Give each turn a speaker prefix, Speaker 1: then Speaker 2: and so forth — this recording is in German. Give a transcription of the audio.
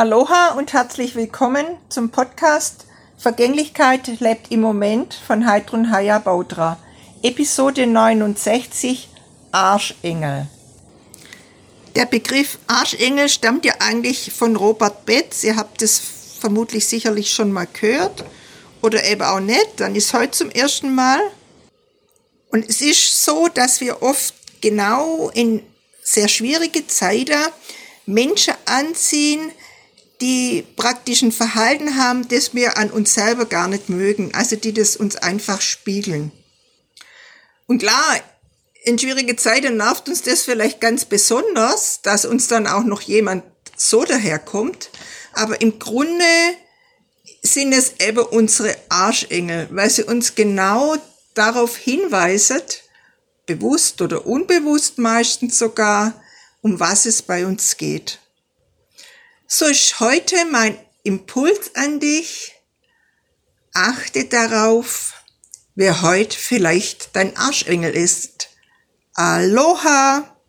Speaker 1: Aloha und herzlich willkommen zum Podcast Vergänglichkeit lebt im Moment von Heidrun Haya Baudra. Episode 69 Arschengel. Der Begriff Arschengel stammt ja eigentlich von Robert Betz. Ihr habt es vermutlich sicherlich schon mal gehört oder eben auch nicht. Dann ist heute zum ersten Mal. Und es ist so, dass wir oft genau in sehr schwierige Zeiten Menschen anziehen, die praktisch ein Verhalten haben, das wir an uns selber gar nicht mögen, also die das uns einfach spiegeln. Und klar, in schwierige Zeiten nervt uns das vielleicht ganz besonders, dass uns dann auch noch jemand so daherkommt, aber im Grunde sind es eben unsere Arschengel, weil sie uns genau darauf hinweisen, bewusst oder unbewusst meistens sogar, um was es bei uns geht. So ist heute mein Impuls an dich. Achte darauf, wer heute vielleicht dein Arschengel ist. Aloha!